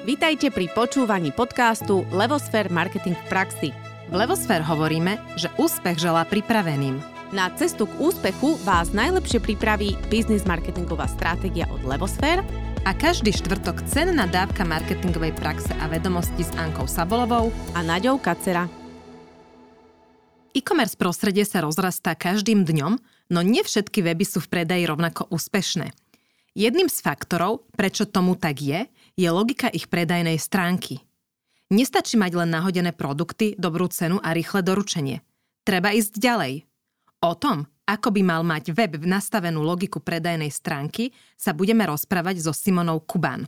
Vítajte pri počúvaní podcastu Levosfér Marketing v praxi. V Levosfér hovoríme, že úspech želá pripraveným. Na cestu k úspechu vás najlepšie pripraví biznis marketingová stratégia od Levosfér a každý štvrtok cenná dávka marketingovej praxe a vedomosti s Ankou Sabolovou a Naďou Kacera. E-commerce prostredie sa rozrastá každým dňom, no nie všetky weby sú v predaji rovnako úspešné. Jedným z faktorov, prečo tomu tak je, je logika ich predajnej stránky. Nestačí mať len nahodené produkty, dobrú cenu a rýchle doručenie. Treba ísť ďalej. O tom, ako by mal mať web v nastavenú logiku predajnej stránky, sa budeme rozprávať so Simonou Kuban.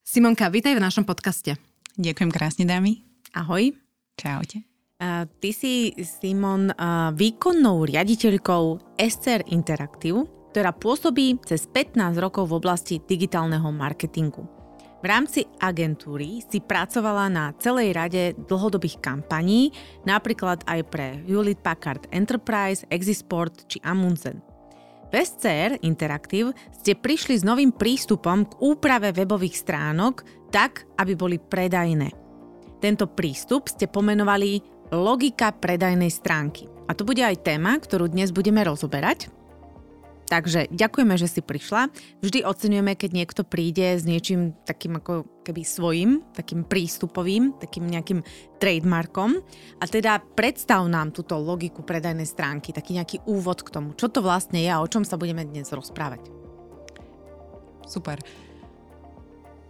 Simonka, vítaj v našom podcaste. Ďakujem krásne, dámy. Ahoj. Čaute. Uh, ty si, Simon, uh, výkonnou riaditeľkou SCR Interactive, ktorá pôsobí cez 15 rokov v oblasti digitálneho marketingu. V rámci agentúry si pracovala na celej rade dlhodobých kampaní, napríklad aj pre Hewlett Packard Enterprise, Exisport či Amundsen. V SCR Interactive ste prišli s novým prístupom k úprave webových stránok tak, aby boli predajné. Tento prístup ste pomenovali logika predajnej stránky. A to bude aj téma, ktorú dnes budeme rozoberať. Takže ďakujeme, že si prišla. Vždy oceňujeme, keď niekto príde s niečím takým ako keby svojim, takým prístupovým, takým nejakým trademarkom. A teda predstav nám túto logiku predajnej stránky, taký nejaký úvod k tomu. Čo to vlastne je a o čom sa budeme dnes rozprávať? Super.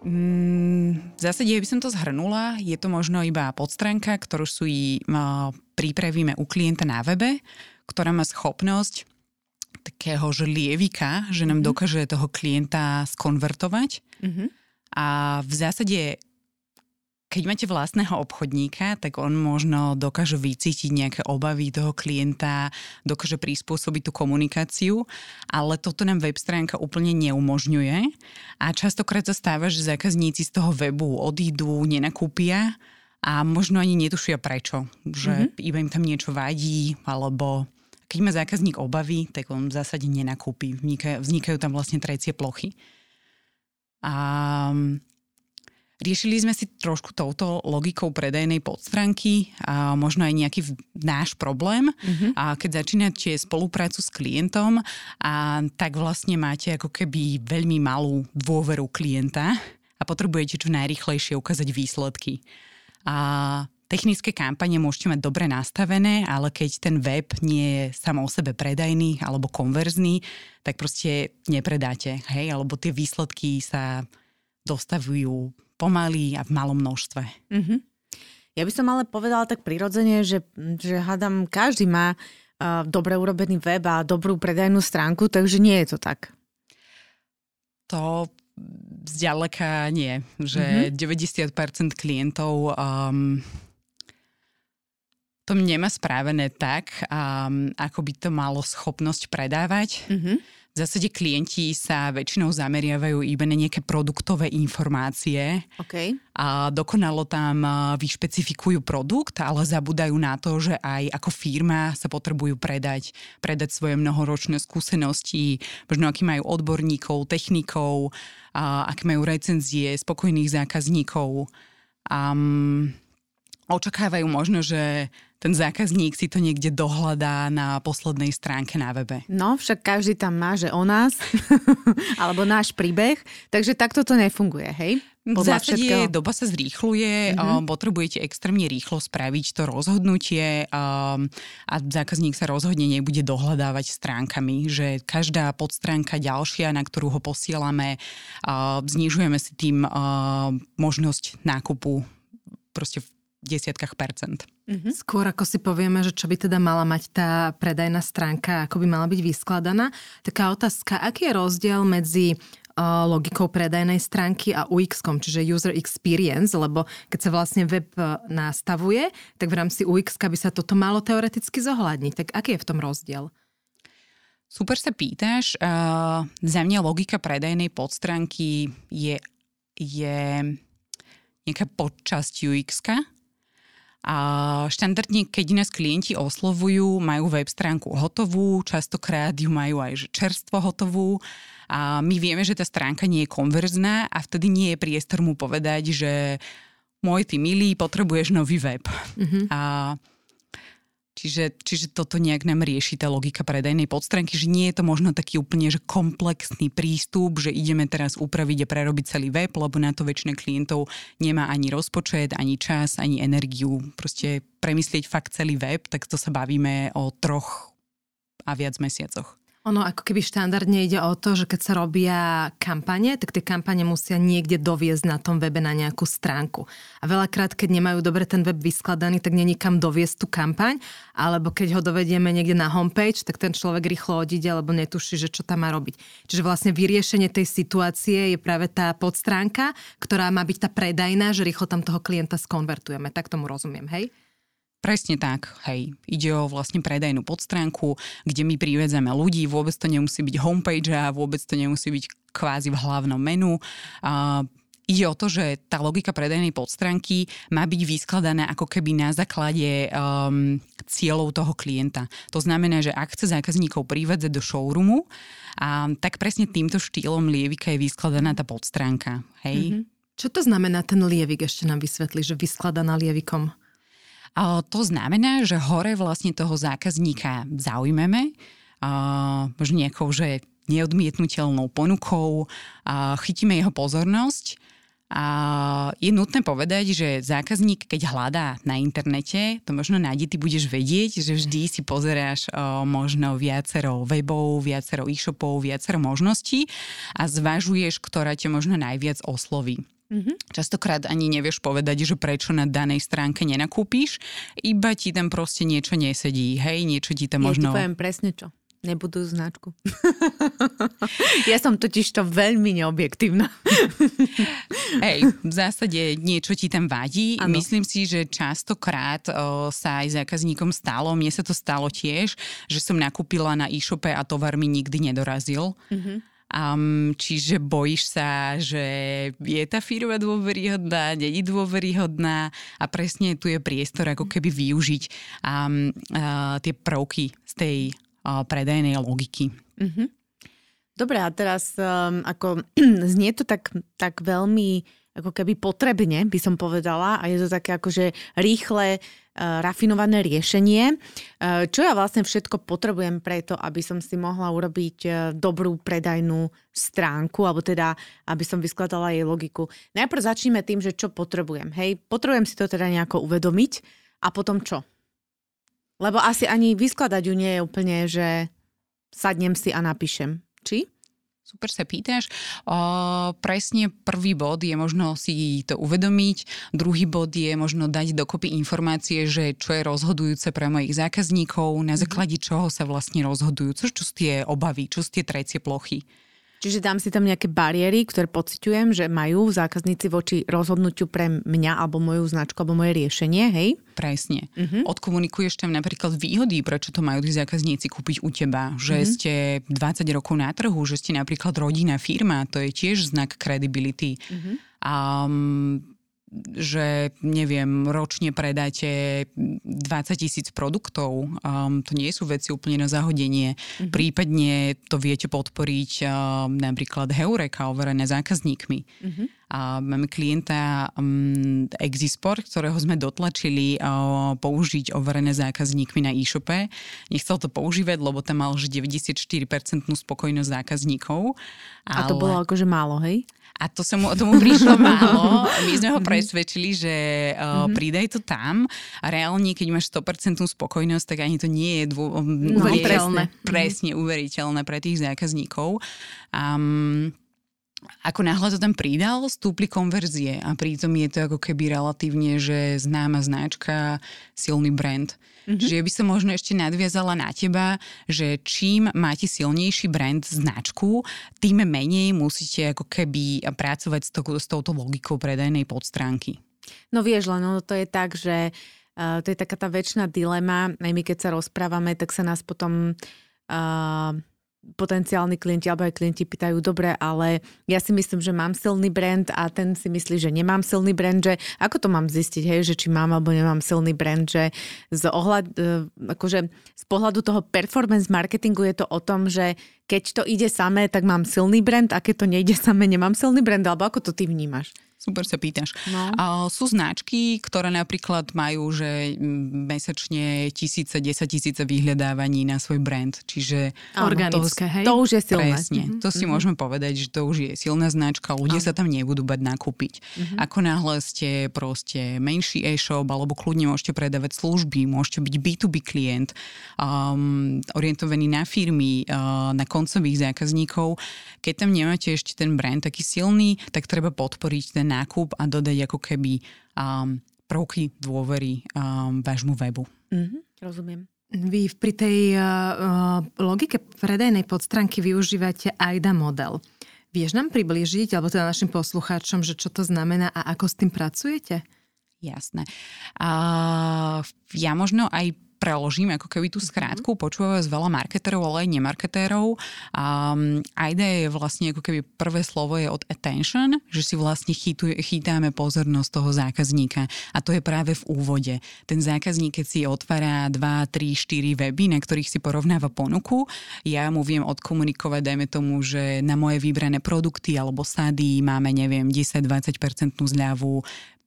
Mm, v zásade by som to zhrnula. Je to možno iba podstránka, ktorú si uh, pripravíme u klienta na webe, ktorá má schopnosť takého žlievika, že nám mm-hmm. dokáže toho klienta skonvertovať. Mm-hmm. A v zásade, keď máte vlastného obchodníka, tak on možno dokáže vycítiť nejaké obavy toho klienta, dokáže prispôsobiť tú komunikáciu, ale toto nám web stránka úplne neumožňuje. A častokrát sa stáva, že zákazníci z toho webu odídu, nenakúpia a možno ani netušia prečo. Že mm-hmm. iba im tam niečo vadí, alebo keď má zákazník obavy, tak on v zásade nenakúpi. Vznikajú, vznikajú tam vlastne trecie plochy. A mm, riešili sme si trošku touto logikou predajnej podstránky a možno aj nejaký náš problém. Mm-hmm. A keď začínate spoluprácu s klientom, a tak vlastne máte ako keby veľmi malú dôveru klienta a potrebujete čo najrychlejšie ukázať výsledky. A Technické kampane môžete mať dobre nastavené, ale keď ten web nie je samo o sebe predajný alebo konverzný, tak proste nepredáte, hej, alebo tie výsledky sa dostavujú pomaly a v malom množstve. Mm-hmm. Ja by som ale povedala tak prirodzene, že, že hádam, každý má uh, dobre urobený web a dobrú predajnú stránku, takže nie je to tak. To zďaleka nie, že mm-hmm. 90% klientov um, to nemá správené tak, um, ako by to malo schopnosť predávať. Mm-hmm. V zásade klienti sa väčšinou zameriavajú iba na nejaké produktové informácie okay. a dokonalo tam vyšpecifikujú produkt, ale zabudajú na to, že aj ako firma sa potrebujú predať, predať svoje mnohoročné skúsenosti, možno aký majú odborníkov, technikov, a aké majú recenzie spokojných zákazníkov. Um, očakávajú možno, že ten zákazník si to niekde dohľadá na poslednej stránke na webe. No, však každý tam má, že o nás, alebo náš príbeh, takže takto to nefunguje, hej? v zásade všetkého. doba sa zrýchluje, mm-hmm. potrebujete extrémne rýchlo spraviť to rozhodnutie um, a zákazník sa rozhodne nebude dohľadávať stránkami, že každá podstránka ďalšia, na ktorú ho posielame, uh, znižujeme si tým uh, možnosť nákupu proste v desiatkách percent. Mm-hmm. Skôr ako si povieme, že čo by teda mala mať tá predajná stránka, ako by mala byť vyskladaná, taká otázka, aký je rozdiel medzi logikou predajnej stránky a UX-kom, čiže user experience, lebo keď sa vlastne web nastavuje, tak v rámci UX by sa toto malo teoreticky zohľadniť. Tak aký je v tom rozdiel? Super sa pýtaš. Uh, za mňa logika predajnej podstránky je, je nejaká podčasť UX-ka, a štandardne, keď nás klienti oslovujú, majú web stránku hotovú, častokrát ju majú aj čerstvo hotovú A my vieme, že tá stránka nie je konverzná a vtedy nie je priestor mu povedať, že môj ty milý, potrebuješ nový web. Mm-hmm. A Čiže, čiže toto nejak nám rieši tá logika predajnej podstránky, že nie je to možno taký úplne že komplexný prístup, že ideme teraz upraviť a prerobiť celý web, lebo na to väčšina klientov nemá ani rozpočet, ani čas, ani energiu. Proste premyslieť fakt celý web, tak to sa bavíme o troch a viac mesiacoch. Ono ako keby štandardne ide o to, že keď sa robia kampane, tak tie kampane musia niekde doviezť na tom webe na nejakú stránku. A veľakrát, keď nemajú dobre ten web vyskladaný, tak není kam doviesť tú kampaň, alebo keď ho dovedieme niekde na homepage, tak ten človek rýchlo odíde, alebo netuší, že čo tam má robiť. Čiže vlastne vyriešenie tej situácie je práve tá podstránka, ktorá má byť tá predajná, že rýchlo tam toho klienta skonvertujeme. Tak tomu rozumiem, hej? Presne tak, hej. Ide o vlastne predajnú podstránku, kde my privedzeme ľudí, vôbec to nemusí byť homepage a vôbec to nemusí byť kvázi v hlavnom menu. Uh, Ide o to, že tá logika predajnej podstránky má byť vyskladaná ako keby na základe um, cieľov toho klienta. To znamená, že ak chce zákazníkov privedzeť do showroomu, um, tak presne týmto štýlom lievika je vyskladaná tá podstránka. Hej? Mm-hmm. Čo to znamená ten lievik? Ešte nám vysvetli, že vyskladaná lievikom. To znamená, že hore vlastne toho zákazníka zaujmeme, možno nejakou, že neodmietnutelnou ponukou, chytíme jeho pozornosť a je nutné povedať, že zákazník, keď hľadá na internete, to možno nájde, ty budeš vedieť, že vždy si pozeráš možno viacero webov, viacero e-shopov, viacero možností a zvažuješ, ktorá ťa možno najviac osloví. Mm-hmm. Častokrát ani nevieš povedať, že prečo na danej stránke nenakúpíš, iba ti tam proste niečo nesedí, hej, niečo ti tam možno... Ja ti poviem presne čo. Nebudú značku. ja som totiž to veľmi neobjektívna. Hej, v zásade niečo ti tam vadí. Ano. Myslím si, že častokrát o, sa aj zákazníkom stalo, mne sa to stalo tiež, že som nakúpila na e-shope a tovar mi nikdy nedorazil. Mm-hmm Um, čiže bojíš sa, že je tá firma dôveryhodná, není dôveryhodná a presne tu je priestor ako keby využiť um, uh, tie prvky z tej uh, predajnej logiky. Mm-hmm. Dobre, a teraz um, ako znie to tak, tak veľmi ako keby potrebne, by som povedala, a je to také akože rýchle, rafinované riešenie. Uh, čo ja vlastne všetko potrebujem preto, aby som si mohla urobiť uh, dobrú predajnú stránku, alebo teda, aby som vyskladala jej logiku. Najprv začneme tým, že čo potrebujem. Hej, potrebujem si to teda nejako uvedomiť a potom čo? Lebo asi ani vyskladať ju nie je úplne, že sadnem si a napíšem. Či? Super sa pýtaš. O, presne prvý bod je možno si to uvedomiť, druhý bod je možno dať dokopy informácie, že čo je rozhodujúce pre mojich zákazníkov, na mhm. základe čoho sa vlastne rozhodujú, čo, čo sú tie obavy, čo sú tie trecie plochy. Čiže dám si tam nejaké bariéry, ktoré pociťujem, že majú zákazníci voči rozhodnutiu pre mňa alebo moju značku alebo moje riešenie, hej? Presne. Uh-huh. Odkomunikuješ tam napríklad výhody, prečo to majú tí zákazníci kúpiť u teba. Že uh-huh. ste 20 rokov na trhu, že ste napríklad rodinná firma, to je tiež znak credibility. Uh-huh. Um, že neviem, ročne predáte 20 tisíc produktov, um, to nie sú veci úplne na zahodenie. Mm-hmm. Prípadne to viete podporiť um, napríklad Heureka overené zákazníkmi. Mm-hmm. A máme klienta um, Exisport, ktorého sme dotlačili uh, použiť overené zákazníkmi na e-shope. Nechcel to používať, lebo tam mal už 94% spokojnosť zákazníkov. Ale... A to bolo akože málo, hej? A to sa mu o tomu prišlo málo. My sme ho mhm. presvedčili, že uh, mm-hmm. pridaj to tam a reálne, keď máš 100% spokojnosť, tak ani to nie je dô... no, uveriteľné. Presne, presne uveriteľné pre tých zákazníkov. Um, ako náhle to tam pridal, stúpli konverzie a pritom je to ako keby relatívne, že známa značka, silný brand. Mm-hmm. Čiže by som možno ešte nadviazala na teba, že čím máte silnejší brand, značku, tým menej musíte ako keby pracovať s, to, s touto logikou predajnej podstránky. No vieš, len no, to je tak, že uh, to je taká tá väčšiná dilema, aj my keď sa rozprávame, tak sa nás potom uh, potenciálni klienti alebo aj klienti pýtajú, dobre, ale ja si myslím, že mám silný brand a ten si myslí, že nemám silný brand, že ako to mám zistiť, hej, že či mám alebo nemám silný brand, že z, ohľad, e, akože z pohľadu toho performance marketingu je to o tom, že keď to ide samé, tak mám silný brand a keď to nejde samé, nemám silný brand, alebo ako to ty vnímaš? Super sa pýtaš. No. Sú značky, ktoré napríklad majú, že mesačne tisíce, desať tisíce vyhľadávaní na svoj brand. Čiže Organické, to, hej? To už je silné. Presne. Mm-hmm. To si mm-hmm. môžeme povedať, že to už je silná značka. Ľudia Aha. sa tam nebudú bať nakúpiť. Mm-hmm. Ako náhle ste proste menší e-shop, alebo kľudne môžete predávať služby, môžete byť B2B klient, um, orientovaný na firmy, uh, na koncových zákazníkov. Keď tam nemáte ešte ten brand taký silný, tak treba podporiť ten nákup a dodať ako keby um, prvky dôvery um, vášmu webu. Mm-hmm, rozumiem. Vy pri tej uh, logike predajnej podstránky využívate AIDA model. Vieš nám približiť, alebo teda našim poslucháčom, že čo to znamená a ako s tým pracujete? Jasné. Uh, ja možno aj preložím ako keby tú mhm. skrátku, počúvajú z veľa marketerov, ale aj nemarketérov. Um, ide je vlastne ako keby prvé slovo je od attention, že si vlastne chytuje, chytáme pozornosť toho zákazníka a to je práve v úvode. Ten zákazník, keď si otvára 2, 3, 4 weby, na ktorých si porovnáva ponuku, ja mu viem odkomunikovať, dajme tomu, že na moje vybrané produkty alebo sady máme, neviem, 10-20% zľavu,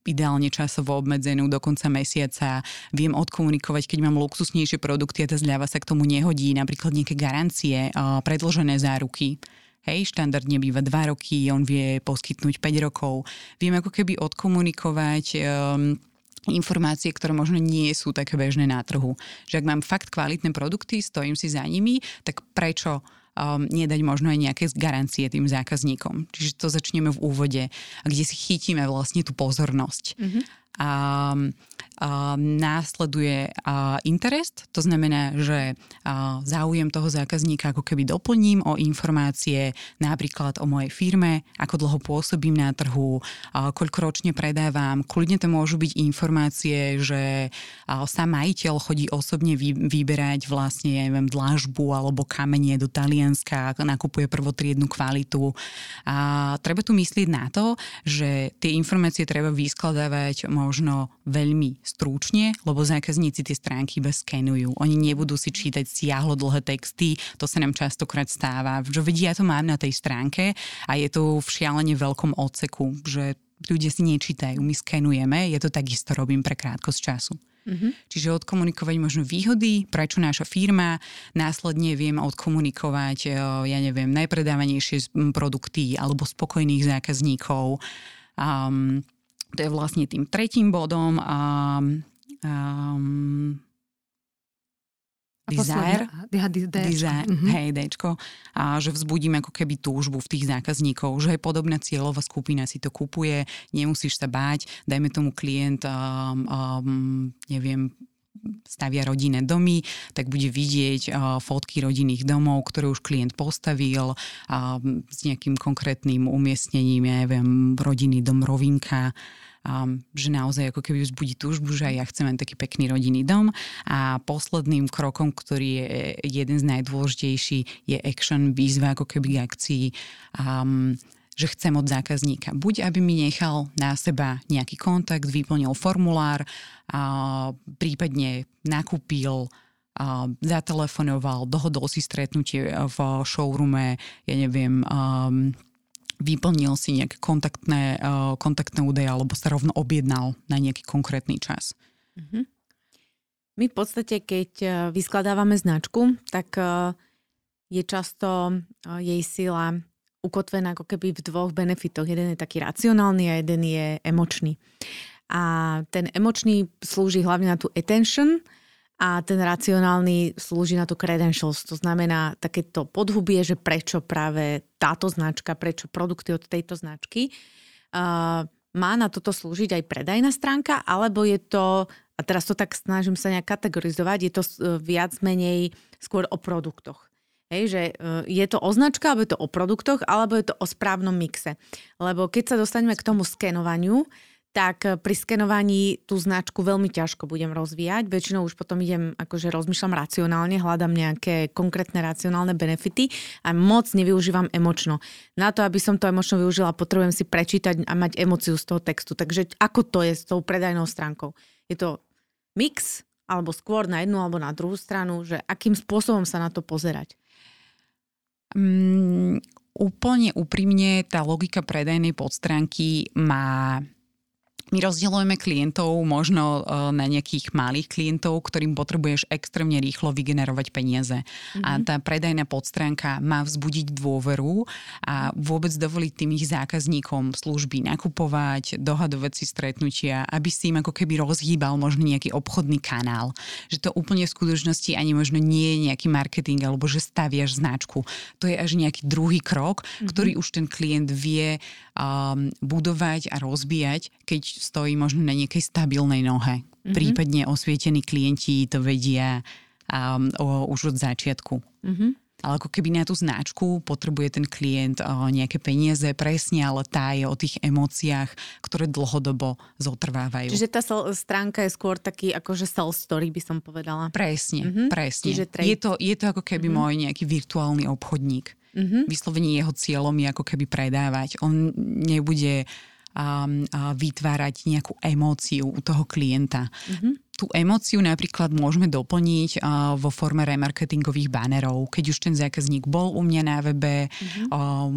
ideálne časovo obmedzenú do konca mesiaca. Viem odkomunikovať, keď mám luxusnejšie produkty a tá zľava sa k tomu nehodí, napríklad nejaké garancie, predložené záruky. Hej, štandardne býva 2 roky, on vie poskytnúť 5 rokov. Viem ako keby odkomunikovať um, informácie, ktoré možno nie sú také bežné na trhu. Že ak mám fakt kvalitné produkty, stojím si za nimi, tak prečo um, nedať možno aj nejaké garancie tým zákazníkom. Čiže to začneme v úvode, kde si chytíme vlastne tú pozornosť. Mm-hmm. A následuje interest, to znamená, že záujem toho zákazníka ako keby doplním o informácie napríklad o mojej firme, ako dlho pôsobím na trhu, koľko ročne predávam. Kľudne to môžu byť informácie, že sám majiteľ chodí osobne vyberať vlastne, ja neviem, dlažbu alebo kamenie do Talianska, nakupuje prvotriednu kvalitu. A treba tu myslieť na to, že tie informácie treba vyskladávať možno veľmi stručne, lebo zákazníci tie stránky iba skenujú. Oni nebudú si čítať siahlo dlhé texty, to sa nám častokrát stáva. Že vedia, ja to mám na tej stránke a je to v šialene veľkom odseku, že ľudia si nečítajú, my skenujeme, ja to takisto robím pre krátkosť času. Mm-hmm. Čiže odkomunikovať možno výhody, prečo naša firma, následne viem odkomunikovať, e, ja neviem, najpredávanejšie produkty alebo spokojných zákazníkov. Um, to je vlastne tým tretím bodom. A, um, desire, desire mm-hmm. hej, Dčko, a že vzbudím ako keby túžbu v tých zákazníkov, že je podobná cieľová skupina si to kupuje, nemusíš sa báť, dajme tomu klient, um, um, neviem, stavia rodinné domy, tak bude vidieť uh, fotky rodinných domov, ktoré už klient postavil uh, s nejakým konkrétnym umiestnením, ja neviem, rodinný dom Rovinka, um, že naozaj ako keby vzbudí túžbu, že aj ja chcem mať taký pekný rodinný dom. A posledným krokom, ktorý je jeden z najdôležitejších, je action, výzva ako keby akcii. Um, že chcem od zákazníka. Buď aby mi nechal na seba nejaký kontakt, vyplnil formulár, a prípadne nakúpil a zatelefonoval, dohodol si stretnutie v showroome, ja neviem, um, vyplnil si nejaké kontaktné, uh, kontaktné údaje alebo sa rovno objednal na nejaký konkrétny čas. Mm-hmm. My v podstate, keď uh, vyskladávame značku, tak je často jej sila ukotvená ako keby v dvoch benefitoch. Jeden je taký racionálny a jeden je emočný. A ten emočný slúži hlavne na tú attention a ten racionálny slúži na tú credentials. To znamená takéto podhubie, že prečo práve táto značka, prečo produkty od tejto značky. Uh, má na toto slúžiť aj predajná stránka, alebo je to, a teraz to tak snažím sa nejak kategorizovať, je to viac menej skôr o produktoch. Hej, že e, je to označka, alebo je to o produktoch, alebo je to o správnom mixe. Lebo keď sa dostaneme k tomu skenovaniu, tak pri skenovaní tú značku veľmi ťažko budem rozvíjať. Väčšinou už potom idem, akože rozmýšľam racionálne, hľadám nejaké konkrétne racionálne benefity a moc nevyužívam emočno. Na to, aby som to emočno využila, potrebujem si prečítať a mať emociu z toho textu. Takže ako to je s tou predajnou stránkou? Je to mix, alebo skôr na jednu alebo na druhú stranu, že akým spôsobom sa na to pozerať? Mm, úplne úprimne tá logika predajnej podstránky má my rozdielujeme klientov možno e, na nejakých malých klientov, ktorým potrebuješ extrémne rýchlo vygenerovať peniaze. Mm-hmm. A mhm. tá predajná podstránka má vzbudiť dôveru a vôbec dovoliť tým ich zákazníkom služby nakupovať, dohadovať si stretnutia, aby si im ako keby rozhýbal možno nejaký obchodný kanál. Že to úplne v skutočnosti ani možno nie je nejaký marketing alebo že staviaš značku. To je až nejaký druhý krok, mm-hmm. ktorý už ten klient vie um, budovať a rozbíjať, keď stojí možno na nejakej stabilnej nohe. Mm-hmm. Prípadne osvietení klienti to vedia um, o, už od začiatku. Mm-hmm. Ale ako keby na tú značku potrebuje ten klient o, nejaké peniaze presne, ale tá je o tých emóciách, ktoré dlhodobo zotrvávajú. Čiže tá stránka je skôr taký akože sales story, by som povedala. Presne, mm-hmm. presne. Čiže je, to, je to ako keby mm-hmm. môj nejaký virtuálny obchodník. Mm-hmm. Vyslovene jeho cieľom je ako keby predávať. On nebude a, a vytvárať nejakú emóciu u toho klienta. Mm-hmm. Tú emóciu napríklad môžeme doplniť a, vo forme remarketingových banerov. Keď už ten zákazník bol u mňa na webe, mm-hmm. a,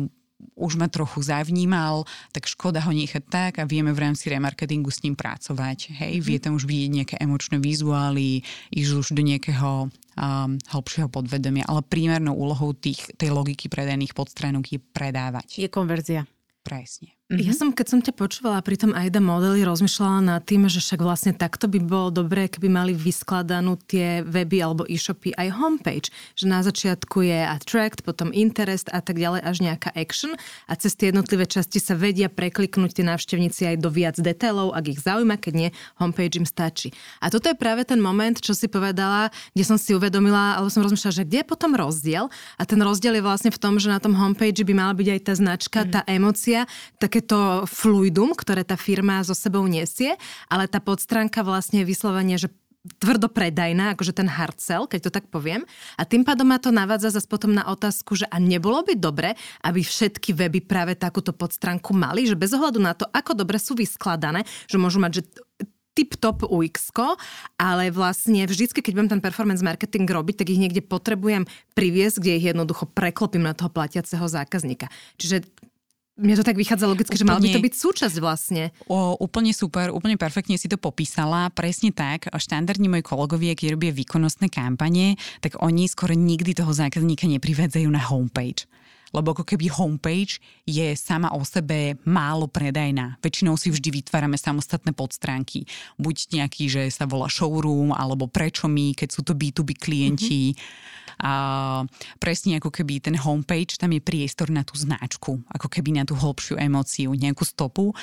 už ma trochu zavnímal, tak škoda ho nechať tak a vieme v rámci remarketingu s ním pracovať. Hej, vie tam už vidieť nejaké emočné vizuály, ísť už do nejakého um, hĺbšieho podvedomia, ale primárnou úlohou tých, tej logiky predajných podstránok je predávať. Je konverzia. Presne. Mm-hmm. Ja som, keď som ťa počúvala pri tom AIDA modeli, rozmýšľala nad tým, že však vlastne takto by bolo dobré, keby mali vyskladanú tie weby alebo e-shopy aj homepage. Že na začiatku je attract, potom interest a tak ďalej až nejaká action a cez tie jednotlivé časti sa vedia prekliknúť tie návštevníci aj do viac detailov, ak ich zaujíma, keď nie, homepage im stačí. A toto je práve ten moment, čo si povedala, kde som si uvedomila, alebo som rozmýšľala, že kde je potom rozdiel a ten rozdiel je vlastne v tom, že na tom homepage by mala byť aj tá značka, mm. tá emocia, tak takéto fluidum, ktoré tá firma so sebou nesie, ale tá podstránka vlastne je vyslovene, že tvrdo predajná, akože ten hard sell, keď to tak poviem. A tým pádom ma to navádza zase potom na otázku, že a nebolo by dobre, aby všetky weby práve takúto podstránku mali, že bez ohľadu na to, ako dobre sú vyskladané, že môžu mať, že tip-top UX, ale vlastne vždycky, keď budem ten performance marketing robiť, tak ich niekde potrebujem priviesť, kde ich jednoducho preklopím na toho platiaceho zákazníka. Čiže mne to tak vychádza logicky, úplne, že mal by to byť súčasť vlastne. O, úplne super, úplne perfektne si to popísala. Presne tak. Štandardní moji kolegovia, keď robia výkonnostné kampanie, tak oni skoro nikdy toho zákazníka neprivádzajú na homepage lebo ako keby homepage je sama o sebe málo predajná. Väčšinou si vždy vytvárame samostatné podstránky. Buď nejaký, že sa volá showroom, alebo prečo my, keď sú to B2B klienti. Mm-hmm presne ako keby ten homepage, tam je priestor na tú značku, ako keby na tú hlbšiu emóciu, nejakú stopu.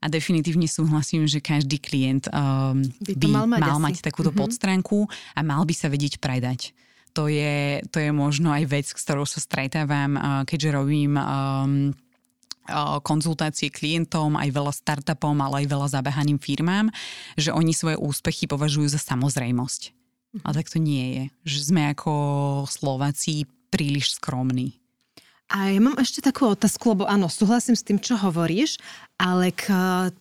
A definitívne súhlasím, že každý klient um, by, by mal mať, mal mať takúto mm-hmm. podstránku a mal by sa vedieť predať. To je, to je možno aj vec, s ktorou sa stretávam, uh, keďže robím um, uh, konzultácie klientom, aj veľa startupom, ale aj veľa zabehaným firmám, že oni svoje úspechy považujú za samozrejmosť. A tak to nie je. Že sme ako Slováci príliš skromní. A ja mám ešte takú otázku, lebo áno, súhlasím s tým, čo hovoríš, ale k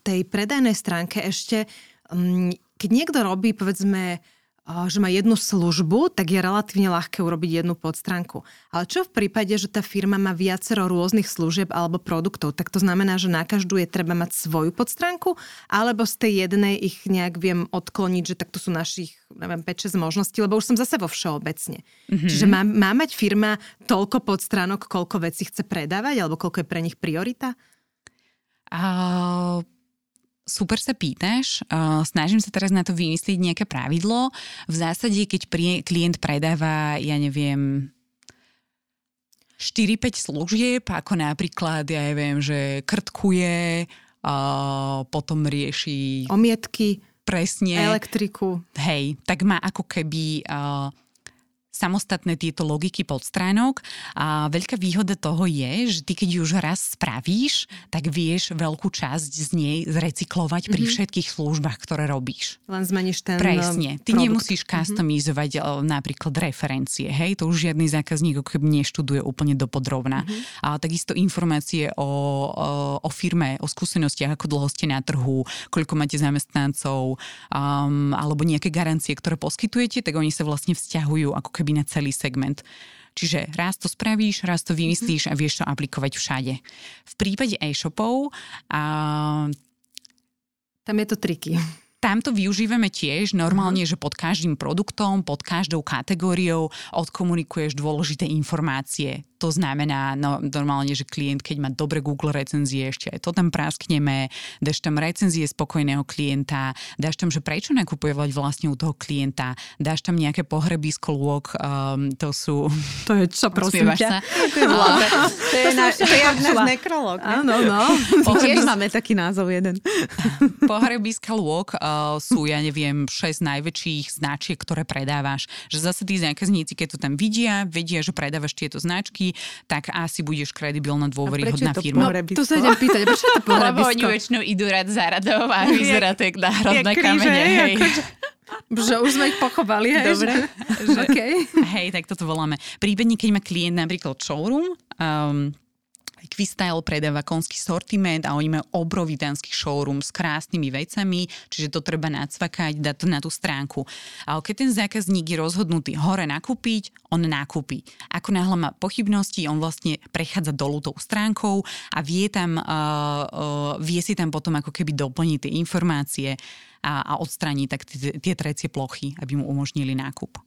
tej predajnej stránke ešte, mm, keď niekto robí, povedzme, že má jednu službu, tak je relatívne ľahké urobiť jednu podstránku. Ale čo v prípade, že tá firma má viacero rôznych služieb alebo produktov, tak to znamená, že na každú je treba mať svoju podstránku, alebo z tej jednej ich nejak viem odkloniť, že takto sú našich, neviem, 5-6 možností, lebo už som zase vo všeobecne. Mm-hmm. Čiže má, má mať firma toľko podstránok, koľko vecí chce predávať, alebo koľko je pre nich priorita? Uh super sa pýtaš. Uh, snažím sa teraz na to vymyslieť nejaké pravidlo. V zásade, keď prie, klient predáva, ja neviem, 4-5 služieb, ako napríklad, ja neviem, že krtkuje, uh, potom rieši... Omietky. Presne. Elektriku. Hej, tak má ako keby uh, samostatné tieto logiky podstránok a veľká výhoda toho je, že ty keď už raz spravíš, tak vieš veľkú časť z nej zrecyklovať pri mm-hmm. všetkých službách, ktoré robíš. Len zmeníš ten Presne. Ty produkt. nemusíš mhm. customizovať mm-hmm. napríklad referencie, hej, to už žiadny zákazník keby neštuduje úplne dopodrobná. Mm-hmm. A takisto informácie o, o, o firme, o skúsenostiach, ako dlho ste na trhu, koľko máte zamestnancov, um, alebo nejaké garancie, ktoré poskytujete, tak oni sa vlastne vzťahujú ako keby na celý segment. Čiže raz to spravíš, raz to vymyslíš a vieš to aplikovať všade. V prípade e-shopov a tam je to triky. Tam to využívame tiež normálne, že pod každým produktom, pod každou kategóriou odkomunikuješ dôležité informácie to znamená no, normálne, že klient, keď má dobre Google recenzie, ešte aj to tam praskneme, dáš tam recenzie spokojného klienta, dáš tam, že prečo nakupovať vlastne u toho klienta, dáš tam nejaké pohrebisko lôk, um, to sú... To je čo, prosím ťa? To je náš nekrolog. Áno, no. Tiež máme taký názov jeden. Pohrebiska lôk uh, sú, ja neviem, 6 najväčších značiek, ktoré predávaš. Že zase tí zákazníci, keď to tam vidia, vedia, že predávaš tieto značky, tak asi budeš kredibilná dôveryhodná firma. No, to sa idem pýtať, prečo to pohrebisko? Lebo oni väčšinou idú rád za radou a vyzerá to jak národné kamene. Hej. Že už sme ich pochovali, hej? Dobre. Že, okay. Hej, tak toto voláme. Prípadne, keď má klient napríklad showroom, um, Quistyle predáva konský sortiment a oni majú obrovitánsky showroom s krásnymi vecami, čiže to treba nacvakať, dať na tú stránku. A keď ten zákazník je rozhodnutý hore nakúpiť, on nakúpi. Ako náhle má pochybnosti, on vlastne prechádza dolu tou stránkou a vie, tam, uh, uh, vie si tam potom ako keby doplniť tie informácie a, a odstrániť tak tie, tie trecie plochy, aby mu umožnili nákup.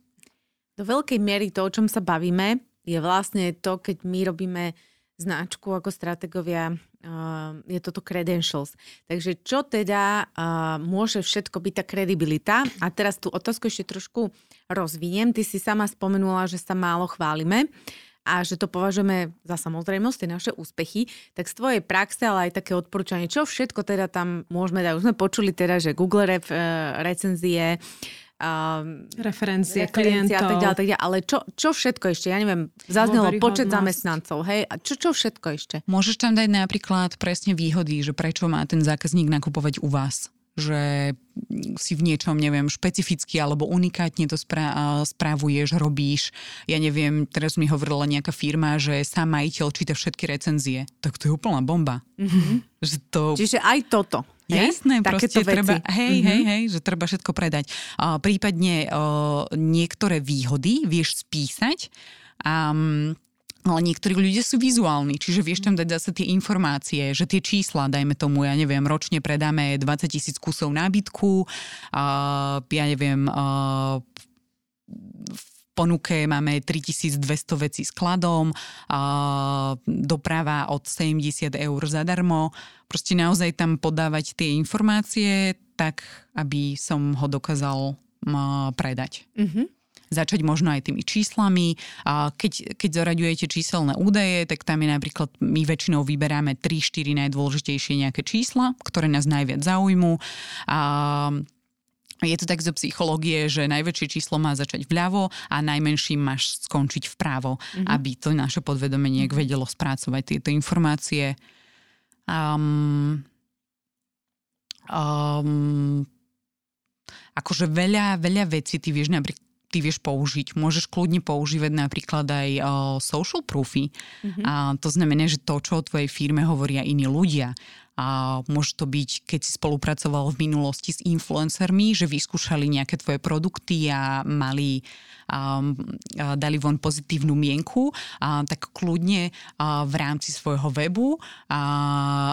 Do veľkej miery to, o čom sa bavíme, je vlastne to, keď my robíme značku ako strategovia uh, je toto credentials. Takže čo teda uh, môže všetko byť tá kredibilita? A teraz tú otázku ešte trošku rozviniem. Ty si sama spomenula, že sa málo chválime a že to považujeme za samozrejmosť, tie naše úspechy, tak z tvojej praxe, ale aj také odporúčanie, čo všetko teda tam môžeme dať. Už sme počuli teda, že Google ref, uh, recenzie, um, referencie, referencie klientov. a tak ďalej, tak ďalej. Ale čo, čo všetko ešte? Ja neviem, zaznelo počet zamestnancov, hej? A čo, čo všetko ešte? Môžeš tam dať napríklad presne výhody, že prečo má ten zákazník nakupovať u vás že si v niečom, neviem, špecificky alebo unikátne to spra- správuješ, robíš. Ja neviem, teraz mi hovorila nejaká firma, že sám majiteľ číta všetky recenzie. Tak to je úplná bomba. Mm-hmm. Že to... Čiže aj toto. Jasné, proste veci. treba, hej, mm-hmm. hej, hej, že treba všetko predať. Uh, prípadne uh, niektoré výhody vieš spísať um, ale niektorí ľudia sú vizuálni, čiže vieš tam dať zase tie informácie, že tie čísla, dajme tomu, ja neviem, ročne predáme 20 tisíc kusov nábytku, uh, ja neviem, uh, ponuke máme 3200 vecí skladom, doprava od 70 eur zadarmo. Proste naozaj tam podávať tie informácie tak, aby som ho dokázal predať. Mm-hmm začať možno aj tými číslami. Keď, keď zoraďujete číselné údaje, tak tam je napríklad, my väčšinou vyberáme 3-4 najdôležitejšie nejaké čísla, ktoré nás najviac zaujmú. A je to tak zo psychológie, že najväčšie číslo má začať vľavo a najmenším máš skončiť vpravo, mm-hmm. aby to naše podvedomie nejak vedelo spracovať tieto informácie. Um, um, akože veľa, veľa vecí ty vieš napríklad ty vieš použiť. Môžeš kľudne používať napríklad aj uh, social proofy. Mm-hmm. A to znamená, že to, čo o tvojej firme hovoria iní ľudia. A môže to byť, keď si spolupracoval v minulosti s influencermi, že vyskúšali nejaké tvoje produkty a mali um, dali von pozitívnu mienku, a, tak kľudne a, v rámci svojho webu a,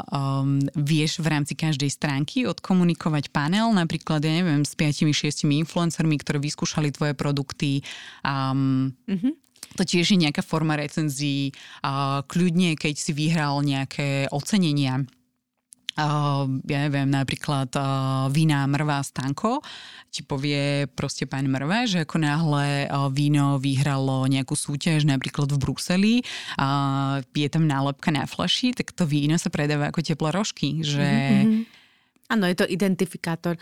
um, vieš v rámci každej stránky odkomunikovať panel, napríklad, ja neviem, s 5-6 influencermi, ktorí vyskúšali tvoje produkty. Um, mm-hmm. To tiež je nejaká forma recenzií. Kľudne, keď si vyhral nejaké ocenenia, ja neviem, napríklad uh, vína Mrvá Stanko ti povie proste pán Mrva, že ako náhle uh, víno vyhralo nejakú súťaž napríklad v Bruseli uh, je tam nálepka na flaši, tak to víno sa predáva ako teplé rožky. Že... Mm-hmm. Áno, je to identifikátor.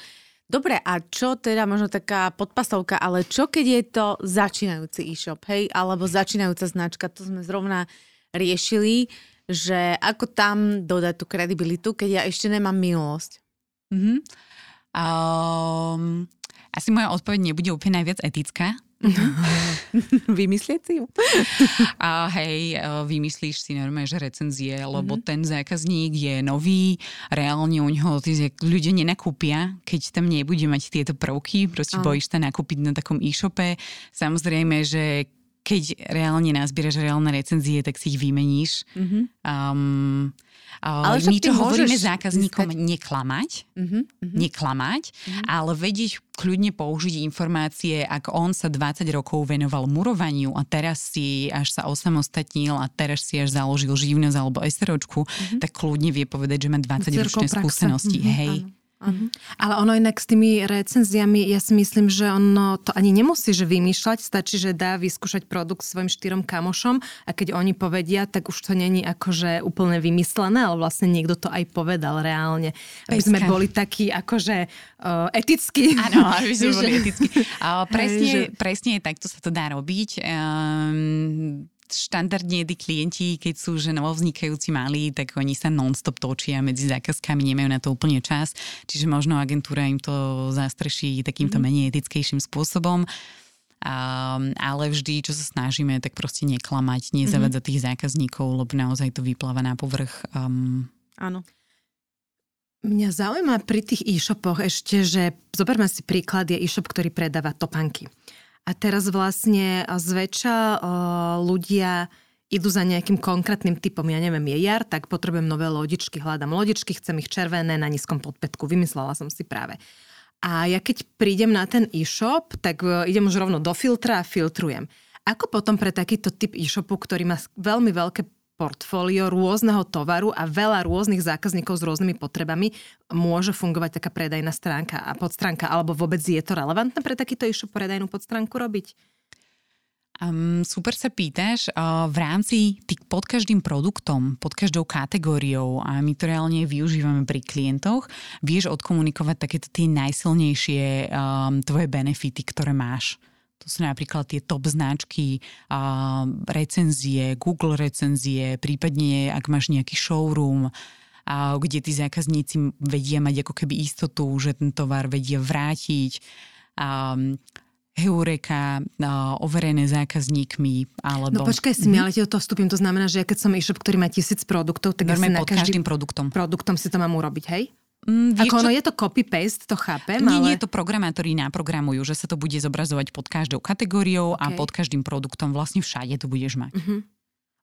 Dobre, a čo teda, možno taká podpasovka, ale čo keď je to začínajúci e-shop, hej, alebo začínajúca značka, to sme zrovna riešili, že ako tam dodať tú kredibilitu, keď ja ešte nemám minulosť. Mm-hmm. Um, asi moja odpoveď nebude úplne najviac etická, Vymyslieť si ju? A hej, e, vymyslíš si normálne, že recenzie, lebo mm-hmm. ten zákazník je nový, reálne u neho tí ľudia nenakúpia, keď tam nebude mať tieto prvky, proste bojíš sa nakúpiť na takom e-shope. Samozrejme, že keď reálne nazbieraš reálne recenzie, tak si ich vymeníš. Mm-hmm. Um, ale my to hovoríme zákazníkom získať... neklamať, uh-huh, uh-huh. neklamať, uh-huh. ale vedieť kľudne použiť informácie, ak on sa 20 rokov venoval murovaniu a teraz si až sa osamostatnil a teraz si až založil živnosť alebo SROčku, uh-huh. tak kľudne vie povedať, že má 20 ročné skúsenosti. Uh-huh, Hej. Áno. Uh-huh. Ale ono inak s tými recenziami, ja si myslím, že ono to ani nemusí že vymýšľať, stačí, že dá vyskúšať produkt svojim štyrom kamošom a keď oni povedia, tak už to není akože úplne vymyslené, ale vlastne niekto to aj povedal reálne. Aby sme boli takí akože uh, etickí. Áno, aby sme boli etickí. Uh, presne, že... presne takto sa to dá robiť. Um, štandardne tí klienti, keď sú že novovznikajúci malí, tak oni sa non-stop točia medzi zákazkami, nemajú na to úplne čas, čiže možno agentúra im to zastreší takýmto mm-hmm. menej etickejším spôsobom. Um, ale vždy, čo sa snažíme, tak proste neklamať, nezavadzať mm-hmm. tých zákazníkov, lebo naozaj to vypláva na povrch. Um... Áno. Mňa zaujíma pri tých e-shopoch ešte, že zoberme si príklad, je e-shop, ktorý predáva topanky. A teraz vlastne zväčša ľudia idú za nejakým konkrétnym typom, ja neviem, je jar, tak potrebujem nové lodičky, hľadám lodičky, chcem ich červené na nízkom podpätku, vymyslela som si práve. A ja keď prídem na ten e-shop, tak e, idem už rovno do filtra a filtrujem. Ako potom pre takýto typ e-shopu, ktorý má veľmi veľké portfólio rôzneho tovaru a veľa rôznych zákazníkov s rôznymi potrebami môže fungovať taká predajná stránka a podstránka, alebo vôbec je to relevantné pre takýto e-shop predajnú podstránku robiť? Um, super sa pýtaš, uh, v rámci tých, pod každým produktom, pod každou kategóriou a my to reálne využívame pri klientoch, vieš odkomunikovať takéto tie najsilnejšie um, tvoje benefity, ktoré máš. To sú napríklad tie top značky, a recenzie, Google recenzie, prípadne ak máš nejaký showroom, a kde tí zákazníci vedia mať ako keby istotu, že ten tovar vedia vrátiť. A, Heureka, overené zákazníkmi, alebo... No počkaj si, mm-hmm. ale ti do toho vstúpim, to znamená, že ja keď som e-shop, ktorý má tisíc produktov, tak Normálne ja si na každým produktom. produktom si to mám urobiť, hej? Mm, Ako ono je to copy-paste, to chápem, nie, ale... Nie, to programátori naprogramujú, že sa to bude zobrazovať pod každou kategóriou okay. a pod každým produktom. Vlastne všade to budeš mať. Uh-huh.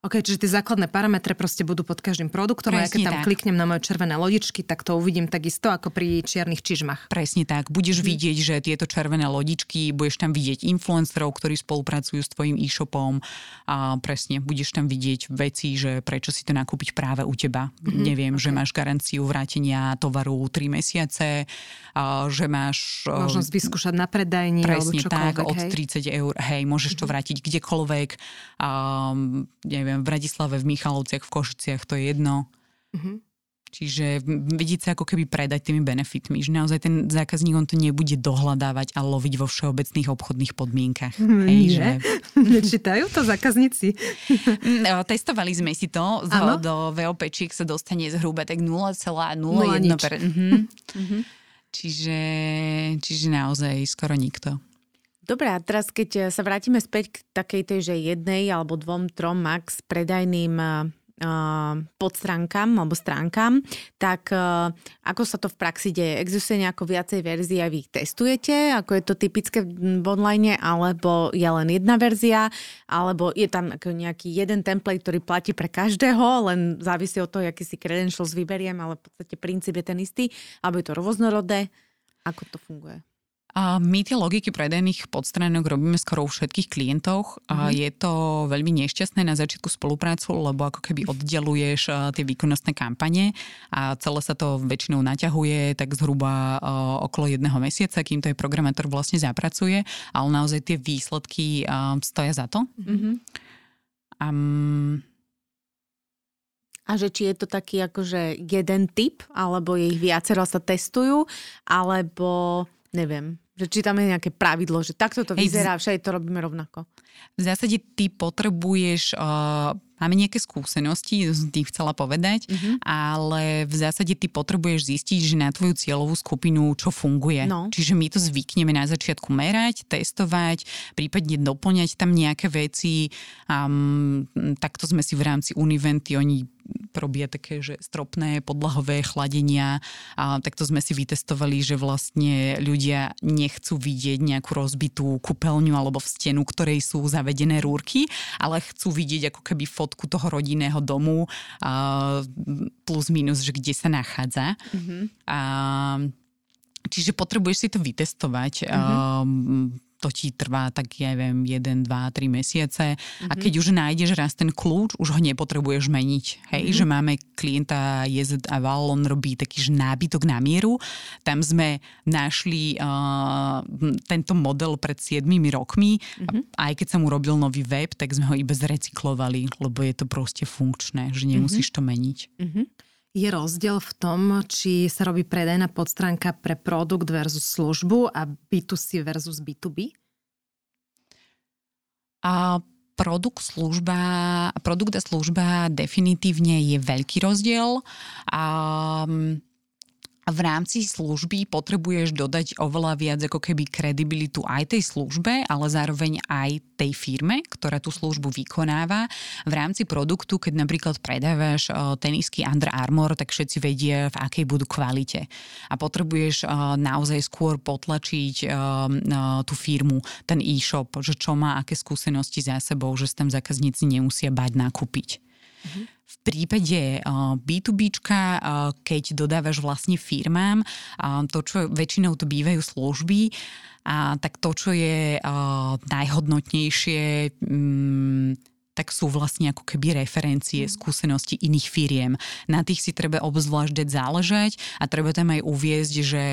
OK, čiže tie základné parametre proste budú pod každým produktom Presne a ja keď tam tak. kliknem na moje červené lodičky, tak to uvidím takisto ako pri čiernych čižmach. Presne tak. Budeš hmm. vidieť, že tieto červené lodičky, budeš tam vidieť influencerov, ktorí spolupracujú s tvojim e-shopom a presne, budeš tam vidieť veci, že prečo si to nakúpiť práve u teba. Hmm. Neviem, okay. že máš garanciu vrátenia tovaru 3 mesiace, a že máš... Možnosť vyskúšať na predajni presne alebo tak, od hej? 30 eur. Hej, môžeš hmm. to mhm. vrátiť kdekoľvek. A, neviem, neviem, v Bratislave, v Michalovciach, v Košiciach, to je jedno. Mm-hmm. Čiže vidieť sa ako keby predať tými benefitmi, že naozaj ten zákazník on to nebude dohľadávať a loviť vo všeobecných obchodných podmienkach. Mm, Hej, že... Nečítajú to zákazníci? No, testovali sme si to, do, do VOPčiek sa dostane zhruba tak 0,01%. Mm-hmm. Mm-hmm. Čiže, čiže naozaj skoro nikto. Dobre, a teraz keď sa vrátime späť k takej tej, že jednej alebo dvom, trom max predajným uh, podstránkam alebo stránkam, tak ako sa to v praxi deje? Existuje nejako viacej verzií a vy ich testujete, ako je to typické v online, alebo je len jedna verzia, alebo je tam nejaký jeden template, ktorý platí pre každého, len závisí od toho, aký si credentials vyberiem, ale v podstate princíp je ten istý, alebo je to rôznorodé. Ako to funguje? A my tie logiky predajných podstránok robíme skoro u všetkých klientoch. A mm-hmm. Je to veľmi nešťastné na začiatku spoluprácu, lebo ako keby oddeluješ tie výkonnostné kampane a celé sa to väčšinou naťahuje tak zhruba okolo jedného mesiaca, kým to je programátor vlastne zapracuje, ale naozaj tie výsledky stoja za to. Mm-hmm. Um, A že či je to taký akože jeden typ, alebo je ich viacero sa testujú, alebo neviem, že či tam je nejaké pravidlo, že takto to vyzerá, všade to robíme rovnako. V zásade ty potrebuješ uh, máme nejaké skúsenosti, tým chcela povedať, mm-hmm. ale v zásade ty potrebuješ zistiť, že na tvoju cieľovú skupinu čo funguje. No. Čiže my to zvykneme na začiatku merať, testovať, prípadne doplňať tam nejaké veci. Um, takto sme si v rámci Univenty, oni robia také, že stropné podlahové chladenia. A takto sme si vytestovali, že vlastne ľudia nechcú vidieť nejakú rozbitú kúpeľňu alebo v stenu, ktorej sú zavedené rúrky, ale chcú vidieť ako keby fotku toho rodinného domu plus minus, že kde sa nachádza. Mm-hmm. A, čiže potrebuješ si to vytestovať. Mm-hmm to ti trvá tak, ja neviem, 1, 2, 3 mesiace mm-hmm. a mhm. keď už nájdeš raz ten kľúč, už ho nepotrebuješ meniť. Hej, mm-hmm. že máme klienta JZ Aval, on robí taký nábytok na mieru. Tam sme našli uh, tento model pred 7 rokmi. Mm-hmm. Aj keď sa mu robil nový web, tak sme ho iba zrecyklovali, lebo je to proste funkčné, že nemusíš mm-hmm. to meniť. Mm-hmm. Je rozdiel v tom, či sa robí predajná podstránka pre produkt versus službu a B2C versus B2B? A produkt, služba, produkt a služba definitívne je veľký rozdiel. A v rámci služby potrebuješ dodať oveľa viac ako keby kredibilitu aj tej službe, ale zároveň aj tej firme, ktorá tú službu vykonáva. V rámci produktu, keď napríklad predávaš tenisky Under Armour, tak všetci vedia, v akej budú kvalite. A potrebuješ naozaj skôr potlačiť tú firmu, ten e-shop, že čo má, aké skúsenosti za sebou, že sa tam zákazníci nemusia bať nakúpiť. Mm-hmm. V prípade B2B, keď dodávaš vlastne firmám, to, čo väčšinou to bývajú služby, a tak to, čo je najhodnotnejšie, mm, tak sú vlastne ako keby referencie, mm. skúsenosti iných firiem. Na tých si treba obzvlášť dať záležať a treba tam aj uviezť, že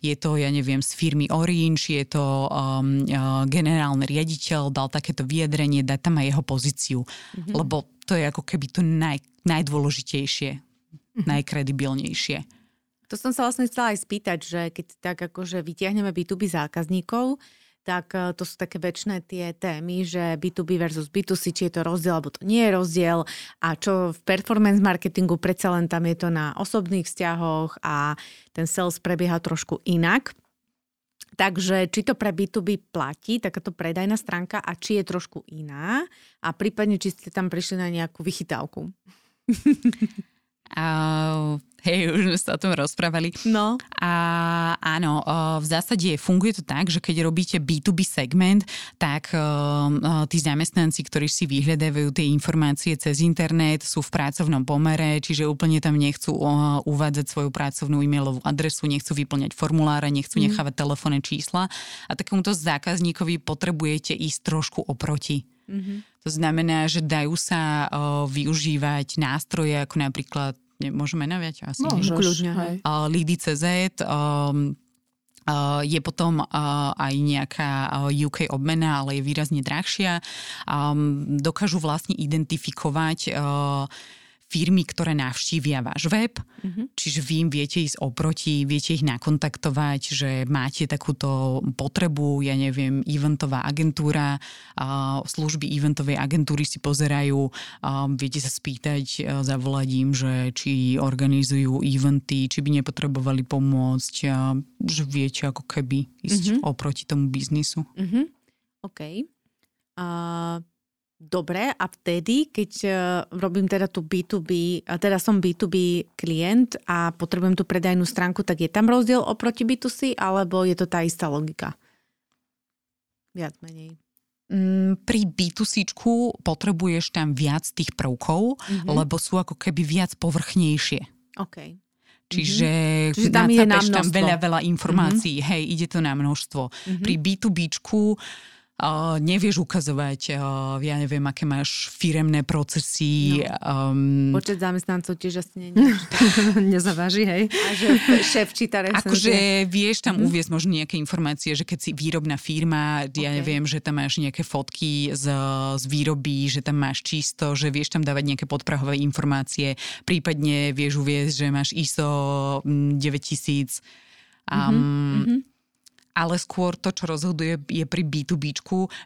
je to, ja neviem, z firmy Orange, je to um, uh, generálny riaditeľ, dal takéto vyjadrenie, dať tam aj jeho pozíciu. Mm-hmm. Lebo to je ako keby to naj, najdôležitejšie, mm-hmm. najkredibilnejšie. To som sa vlastne chcela aj spýtať, že keď tak akože vytiahneme B2B zákazníkov, tak e, to sú také väčšie tie témy, že B2B versus B2C, či je to rozdiel, alebo to nie je rozdiel a čo v performance marketingu, predsa len tam je to na osobných vzťahoch a ten sales prebieha trošku inak. Takže či to pre B2B platí, takáto predajná stránka a či je trošku iná a prípadne, či ste tam prišli na nejakú vychytávku. Uh, hej, už sme sa o tom rozprávali. No. A áno, v zásade funguje to tak, že keď robíte B2B segment, tak tí zamestnanci, ktorí si vyhľadávajú tie informácie cez internet, sú v pracovnom pomere, čiže úplne tam nechcú uvádzať svoju pracovnú e-mailovú adresu, nechcú vyplňať formuláre, nechcú mm. nechávať telefónne čísla a takomuto zákazníkovi potrebujete ísť trošku oproti. Mm-hmm. To znamená, že dajú sa uh, využívať nástroje ako napríklad, môžeme naviať? Asi Môžeš, kľudne. Uh, um, Uh, je potom uh, aj nejaká uh, UK obmena, ale je výrazne drahšia. Um, dokážu vlastne identifikovať uh, firmy, ktoré navštívia váš web, mm-hmm. čiže vy im viete ísť oproti, viete ich nakontaktovať, že máte takúto potrebu, ja neviem, eventová agentúra, služby eventovej agentúry si pozerajú, viete sa spýtať, zavolať im, že či organizujú eventy, či by nepotrebovali pomôcť, že viete ako keby ísť mm-hmm. oproti tomu biznisu. Mm-hmm. OK. Uh, Dobre, a vtedy, keď uh, robím teda tu B2B, a teda som B2B klient a potrebujem tú predajnú stránku, tak je tam rozdiel oproti B2C, alebo je to tá istá logika? Viac menej. Mm, pri B2C potrebuješ tam viac tých prvkov, mm-hmm. lebo sú ako keby viac povrchnejšie. OK. Čiže, mm-hmm. Čiže tam je na tam veľa, veľa informácií. Mm-hmm. Hej, ide to na množstvo. Mm-hmm. Pri B2B Uh, nevieš ukazovať, ja neviem, aké máš firemné procesy. No. Um, Počet zamestnancov tiež asi nie Nezaváži, hej? A že šéf číta Akože vieš tam mm. uviezť možno nejaké informácie, že keď si výrobná firma, okay. ja neviem, že tam máš nejaké fotky z, z výroby, že tam máš čisto, že vieš tam dávať nejaké podprahové informácie, prípadne vieš uviezť, že máš ISO 9000 Um, mm-hmm ale skôr to, čo rozhoduje, je pri B2B,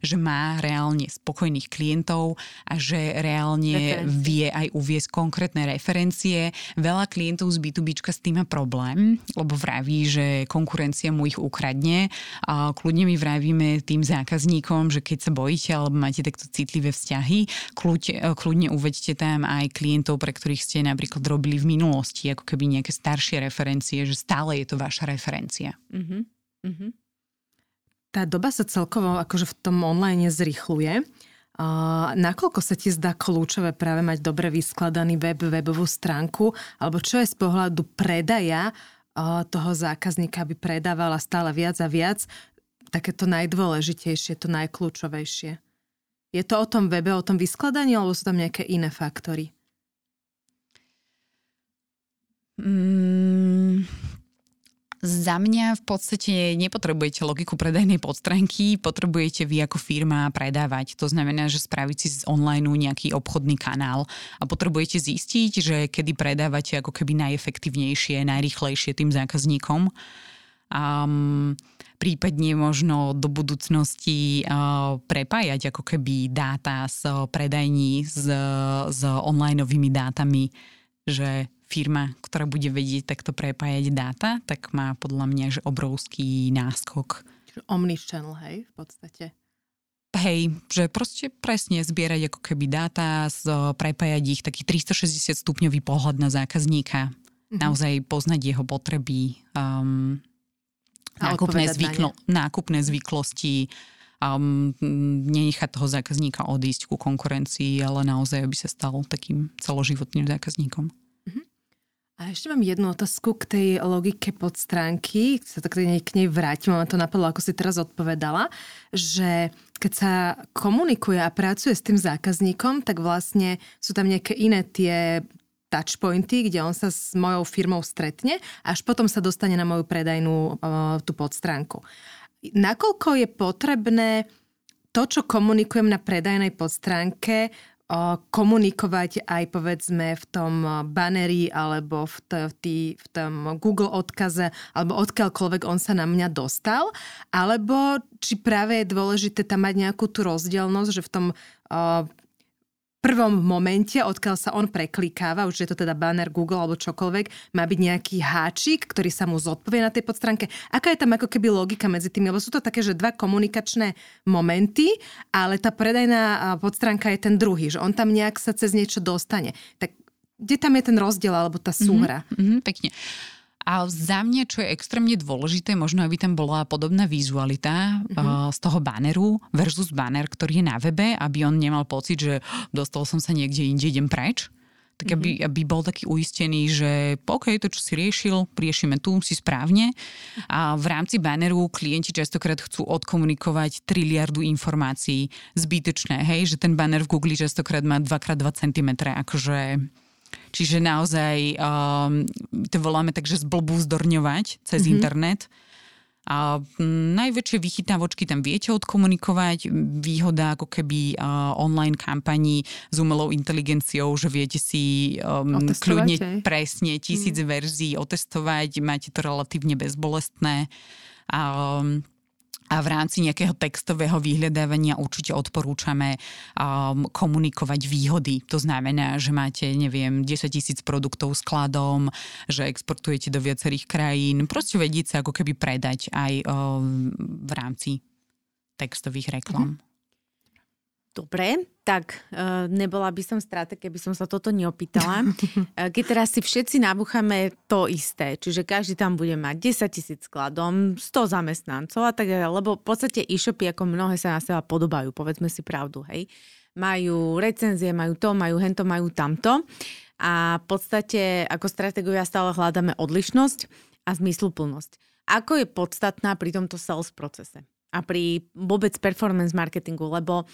že má reálne spokojných klientov a že reálne referencie. vie aj uviesť konkrétne referencie. Veľa klientov z B2B s tým má problém, lebo vraví, že konkurencia mu ich ukradne. A kľudne my vravíme tým zákazníkom, že keď sa bojíte alebo máte takto citlivé vzťahy, kľudne, kľudne uvedte tam aj klientov, pre ktorých ste napríklad robili v minulosti, ako keby nejaké staršie referencie, že stále je to vaša referencia. Mm-hmm. Mm-hmm tá doba sa celkovo akože v tom online zrychluje. Uh, nakoľko sa ti zdá kľúčové práve mať dobre vyskladaný web, webovú stránku, alebo čo je z pohľadu predaja uh, toho zákazníka, aby predávala stále viac a viac, také to najdôležitejšie, to najkľúčovejšie. Je to o tom webe, o tom vyskladaní, alebo sú tam nejaké iné faktory? Mm, za mňa v podstate nepotrebujete logiku predajnej podstránky, potrebujete vy ako firma predávať. To znamená, že spraviť si z online nejaký obchodný kanál a potrebujete zistiť, že kedy predávate ako keby najefektívnejšie, najrychlejšie tým zákazníkom. Um, prípadne možno do budúcnosti uh, prepájať ako keby dáta z predajní s, s onlineovými dátami, že firma, ktorá bude vedieť takto prepájať dáta, tak má podľa mňa že obrovský náskok. Omnichannel, hej, v podstate. Hej, že proste presne zbierať ako keby dáta, prepájať ich, taký 360 stupňový pohľad na zákazníka, mm-hmm. naozaj poznať jeho potreby, um, nákupné, zvyklo, nákupné zvyklosti, um, nenechať toho zákazníka odísť ku konkurencii, ale naozaj, aby sa stal takým celoživotným zákazníkom. A ešte mám jednu otázku k tej logike podstránky, sa tak k nej, vrátim, ma to napadlo, ako si teraz odpovedala, že keď sa komunikuje a pracuje s tým zákazníkom, tak vlastne sú tam nejaké iné tie touchpointy, kde on sa s mojou firmou stretne, až potom sa dostane na moju predajnú tú podstránku. Nakoľko je potrebné to, čo komunikujem na predajnej podstránke, komunikovať aj povedzme v tom baneri alebo v, t- v, tý, v tom Google odkaze alebo odkiaľkoľvek on sa na mňa dostal, alebo či práve je dôležité tam mať nejakú tú rozdielnosť, že v tom prvom momente, odkiaľ sa on preklikáva, už je to teda banner Google alebo čokoľvek, má byť nejaký háčik, ktorý sa mu zodpovie na tej podstránke. Aká je tam ako keby logika medzi tými? Lebo sú to také, že dva komunikačné momenty, ale tá predajná podstránka je ten druhý, že on tam nejak sa cez niečo dostane. Tak kde tam je ten rozdiel alebo tá súhra? Mm-hmm, mm-hmm, pekne. A za mňa, čo je extrémne dôležité, možno aby tam bola podobná vizualita uh, z toho banneru versus banner, ktorý je na webe, aby on nemal pocit, že dostal som sa niekde inde, idem preč. Tak aby, uh-huh. aby bol taký uistený, že OK, to, čo si riešil, riešime tu, si správne. A v rámci banneru klienti častokrát chcú odkomunikovať triliardu informácií zbytočné, hej, že ten banner v Google častokrát má 2x2 cm, akože Čiže naozaj um, to voláme tak, že zblbú zdorňovať cez mm-hmm. internet. A najväčšie vychytávočky tam viete odkomunikovať. Výhoda ako keby uh, online kampaní s umelou inteligenciou, že viete si um, kľudne presne tisíc mm. verzií otestovať, máte to relatívne bezbolestné. A, um, a v rámci nejakého textového vyhľadávania určite odporúčame um, komunikovať výhody. To znamená, že máte, neviem, 10 tisíc produktov skladom, že exportujete do viacerých krajín. Proste vedieť sa ako keby predať aj um, v rámci textových reklam. Mm-hmm. Dobre, tak uh, nebola by som strata, keby som sa toto neopýtala. Uh, keď teraz si všetci nabúchame to isté, čiže každý tam bude mať 10 tisíc skladom, 100 zamestnancov a tak ďalej, lebo v podstate e-shopy ako mnohé sa na seba podobajú, povedzme si pravdu, hej. Majú recenzie, majú to, majú hento, majú tamto a v podstate ako strategovia stále hľadáme odlišnosť a zmysluplnosť. Ako je podstatná pri tomto sales procese? a pri vôbec performance marketingu, lebo uh,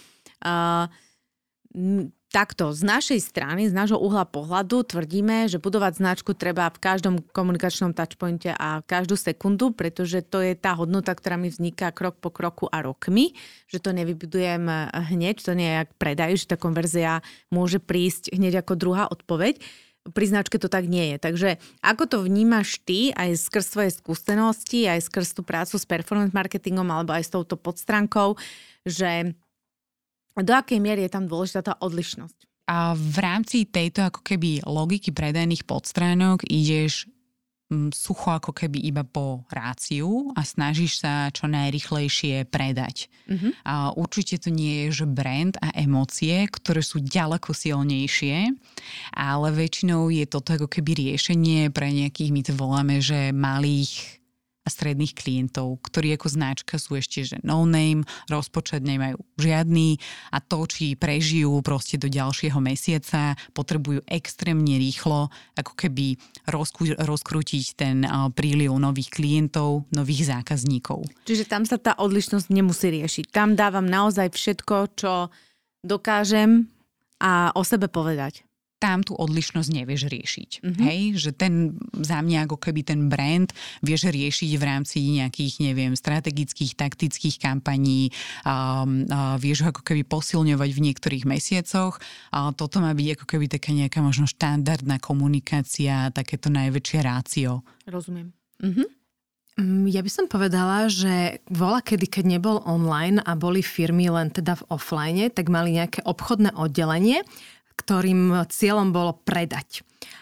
takto, z našej strany, z nášho uhla pohľadu tvrdíme, že budovať značku treba v každom komunikačnom touchpointe a každú sekundu, pretože to je tá hodnota, ktorá mi vzniká krok po kroku a rokmi, že to nevybudujem hneď, to nie je jak predaj, že tá konverzia môže prísť hneď ako druhá odpoveď pri značke to tak nie je. Takže ako to vnímaš ty aj skrz svoje skúsenosti, aj skrz tú prácu s performance marketingom alebo aj s touto podstránkou, že do akej miery je tam dôležitá tá odlišnosť? A v rámci tejto ako keby logiky predajných podstránok ideš sucho ako keby iba po ráciu a snažíš sa čo najrychlejšie predať. Mm-hmm. A určite to nie je, že brand a emócie, ktoré sú ďaleko silnejšie, ale väčšinou je toto ako keby riešenie pre nejakých, my to voláme, že malých stredných klientov, ktorí ako značka sú ešte že no name, rozpočet nemajú žiadny a to, či prežijú proste do ďalšieho mesiaca, potrebujú extrémne rýchlo ako keby rozku, rozkrútiť ten príliv nových klientov, nových zákazníkov. Čiže tam sa tá odlišnosť nemusí riešiť. Tam dávam naozaj všetko, čo dokážem a o sebe povedať tam tú odlišnosť nevieš riešiť. Mm-hmm. Hej, že ten za mňa ako keby ten brand vieš riešiť v rámci nejakých, neviem, strategických, taktických kampaní, um, uh, vieš ho ako keby posilňovať v niektorých mesiacoch. A toto má byť ako keby taká nejaká možno štandardná komunikácia, takéto najväčšie rácio. Rozumiem. Mm-hmm. Ja by som povedala, že vola kedy, keď nebol online a boli firmy len teda v offline, tak mali nejaké obchodné oddelenie, ktorým cieľom bolo predať.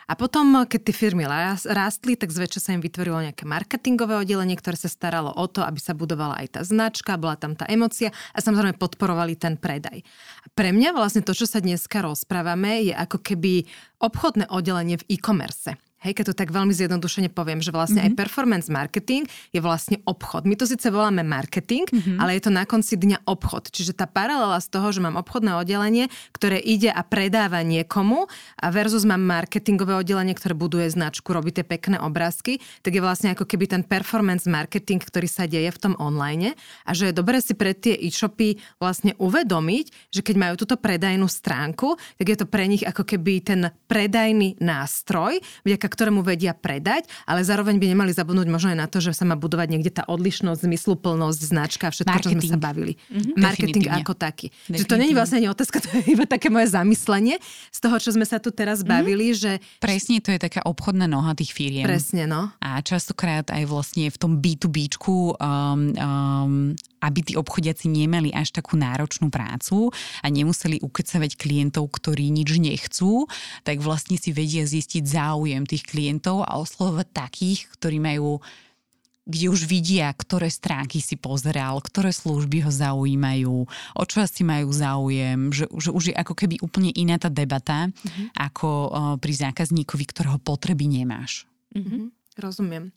A potom, keď tie firmy rástli, tak zväčša sa im vytvorilo nejaké marketingové oddelenie, ktoré sa staralo o to, aby sa budovala aj tá značka, bola tam tá emocia a samozrejme podporovali ten predaj. Pre mňa vlastne to, čo sa dneska rozprávame, je ako keby obchodné oddelenie v e-commerce. Hej, keď to tak veľmi zjednodušene poviem, že vlastne mm-hmm. aj performance marketing je vlastne obchod. My to síce voláme marketing, mm-hmm. ale je to na konci dňa obchod. Čiže tá paralela z toho, že mám obchodné oddelenie, ktoré ide a predáva niekomu a versus mám marketingové oddelenie, ktoré buduje značku, robí tie pekné obrázky, tak je vlastne ako keby ten performance marketing, ktorý sa deje v tom online a že je dobre si pre tie e-shopy vlastne uvedomiť, že keď majú túto predajnú stránku, tak je to pre nich ako keby ten predajný nástroj, vďaka ktorému vedia predať, ale zároveň by nemali zabudnúť možno aj na to, že sa má budovať niekde tá odlišnosť, zmysluplnosť, značka, všetko, Marketing. čo sme sa bavili. Mm-hmm. Marketing ako taký. Že to je vlastne ani otázka, to je iba také moje zamyslenie z toho, čo sme sa tu teraz mhm. bavili, mm-hmm. že... Presne, to je taká obchodná noha tých firiem. Presne, no. A častokrát aj vlastne v tom B2Bčku um, um, aby tí obchodiaci nemali až takú náročnú prácu a nemuseli ukecavať klientov, ktorí nič nechcú, tak vlastne si vedia zistiť záujem tých klientov a oslovať takých, ktorí majú kde už vidia, ktoré stránky si pozeral, ktoré služby ho zaujímajú, o čo asi majú záujem, že, že už je ako keby úplne iná tá debata, mm-hmm. ako pri zákazníkovi, ktorého potreby nemáš. Mm-hmm. Rozumiem.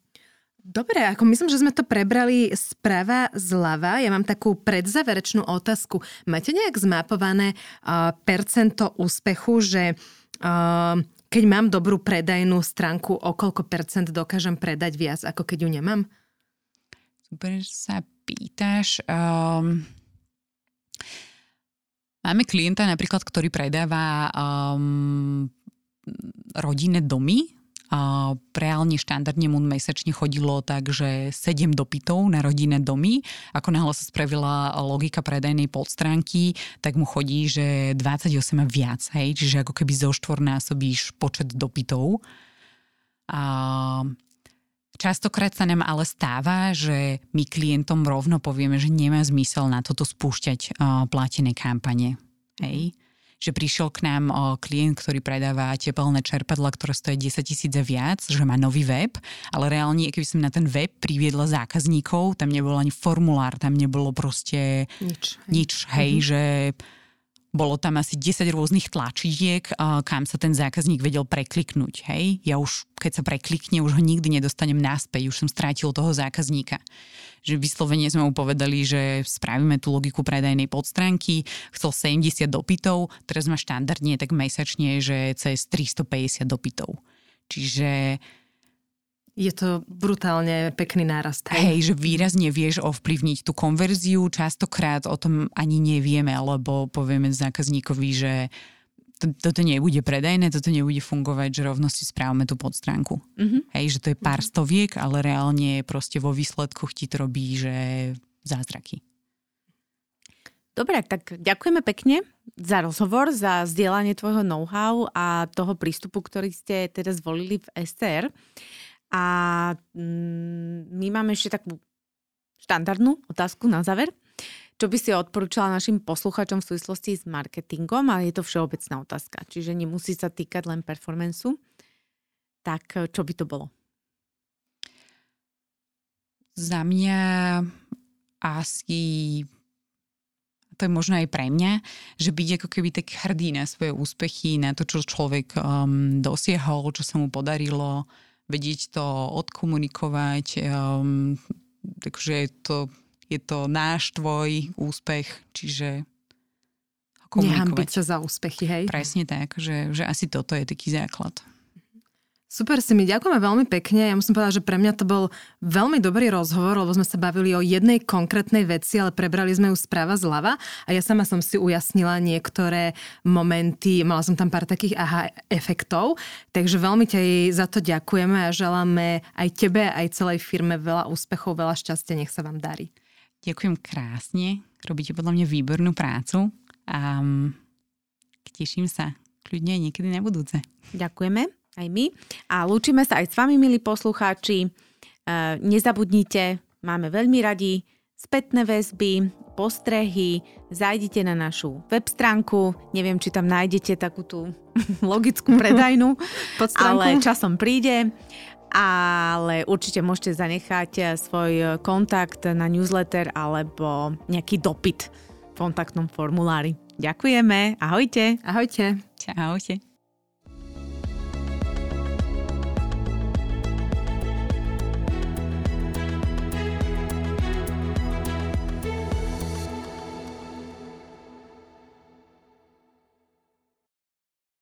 Dobre, ako myslím, že sme to prebrali sprava zľava. Ja mám takú predzaverečnú otázku. Máte nejak zmapované uh, percento úspechu, že uh, keď mám dobrú predajnú stránku, o koľko percent dokážem predať viac, ako keď ju nemám? Super, sa pýtaš. Um, máme klienta napríklad, ktorý predáva um, rodinné domy, reálne štandardne mu mesačne chodilo tak, že 7 dopytov na rodinné domy. Ako náhle sa spravila logika predajnej podstránky, tak mu chodí, že 28 a viac. Hej? Čiže ako keby zo štvornásobíš počet dopytov. A Častokrát sa nám ale stáva, že my klientom rovno povieme, že nemá zmysel na toto spúšťať platené kampane. Hej že prišiel k nám klient, ktorý predáva tepelné čerpadla, ktoré stojí 10 tisíc a viac, že má nový web, ale reálne, keby som na ten web priviedla zákazníkov, tam nebol ani formulár, tam nebolo proste nič, nič, hej mm-hmm. že bolo tam asi 10 rôznych tlačidiek, kam sa ten zákazník vedel prekliknúť. Hej? Ja už, keď sa preklikne, už ho nikdy nedostanem naspäť, už som strátil toho zákazníka. Že vyslovene sme mu povedali, že spravíme tú logiku predajnej podstránky, chcel 70 dopytov, teraz má štandardne tak mesačne, že cez 350 dopytov. Čiže Je to brutálne pekný nárast. Hej. hej, že výrazne vieš ovplyvniť tú konverziu. Častokrát o tom ani nevieme, lebo povieme zákazníkovi, že to, toto nebude predajné, toto nebude fungovať, že rovno si správame tú podstránku. Mm-hmm. Hej, že to je pár mm-hmm. stoviek, ale reálne proste vo výsledkoch ti to robí, že zázraky. Dobre, tak ďakujeme pekne za rozhovor, za zdieľanie tvojho know-how a toho prístupu, ktorý ste teda zvolili v STR. A mm, my máme ešte takú štandardnú otázku na záver. Čo by si odporúčala našim posluchačom v súvislosti s marketingom? A je to všeobecná otázka, čiže nemusí sa týkať len performanceu. Tak čo by to bolo? Za mňa asi to je možno aj pre mňa, že byť ako keby tak hrdý na svoje úspechy, na to, čo človek um, dosiahol, čo sa mu podarilo, vedieť to odkomunikovať, um, takže je to, je to náš tvoj úspech, čiže komunikovať. Nehambiť sa za úspechy, hej? Presne tak, že, že asi toto je taký základ. Super si mi, ďakujeme veľmi pekne. Ja musím povedať, že pre mňa to bol veľmi dobrý rozhovor, lebo sme sa bavili o jednej konkrétnej veci, ale prebrali sme ju správa zľava a ja sama som si ujasnila niektoré momenty, mala som tam pár takých aha efektov, takže veľmi ťa za to ďakujeme a želáme aj tebe, aj celej firme veľa úspechov, veľa šťastia, nech sa vám darí. Ďakujem krásne, robíte podľa mňa výbornú prácu a mm, teším sa kľudne niekedy na budúce. Ďakujeme aj my. A lúčime sa aj s vami, milí poslucháči. E, nezabudnite, máme veľmi radi spätné väzby, postrehy, zajdite na našu web stránku, neviem, či tam nájdete takú tú logickú predajnú, ale časom príde. Ale určite môžete zanechať svoj kontakt na newsletter alebo nejaký dopyt v kontaktnom formulári. Ďakujeme, ahojte. Ahojte. Čaute.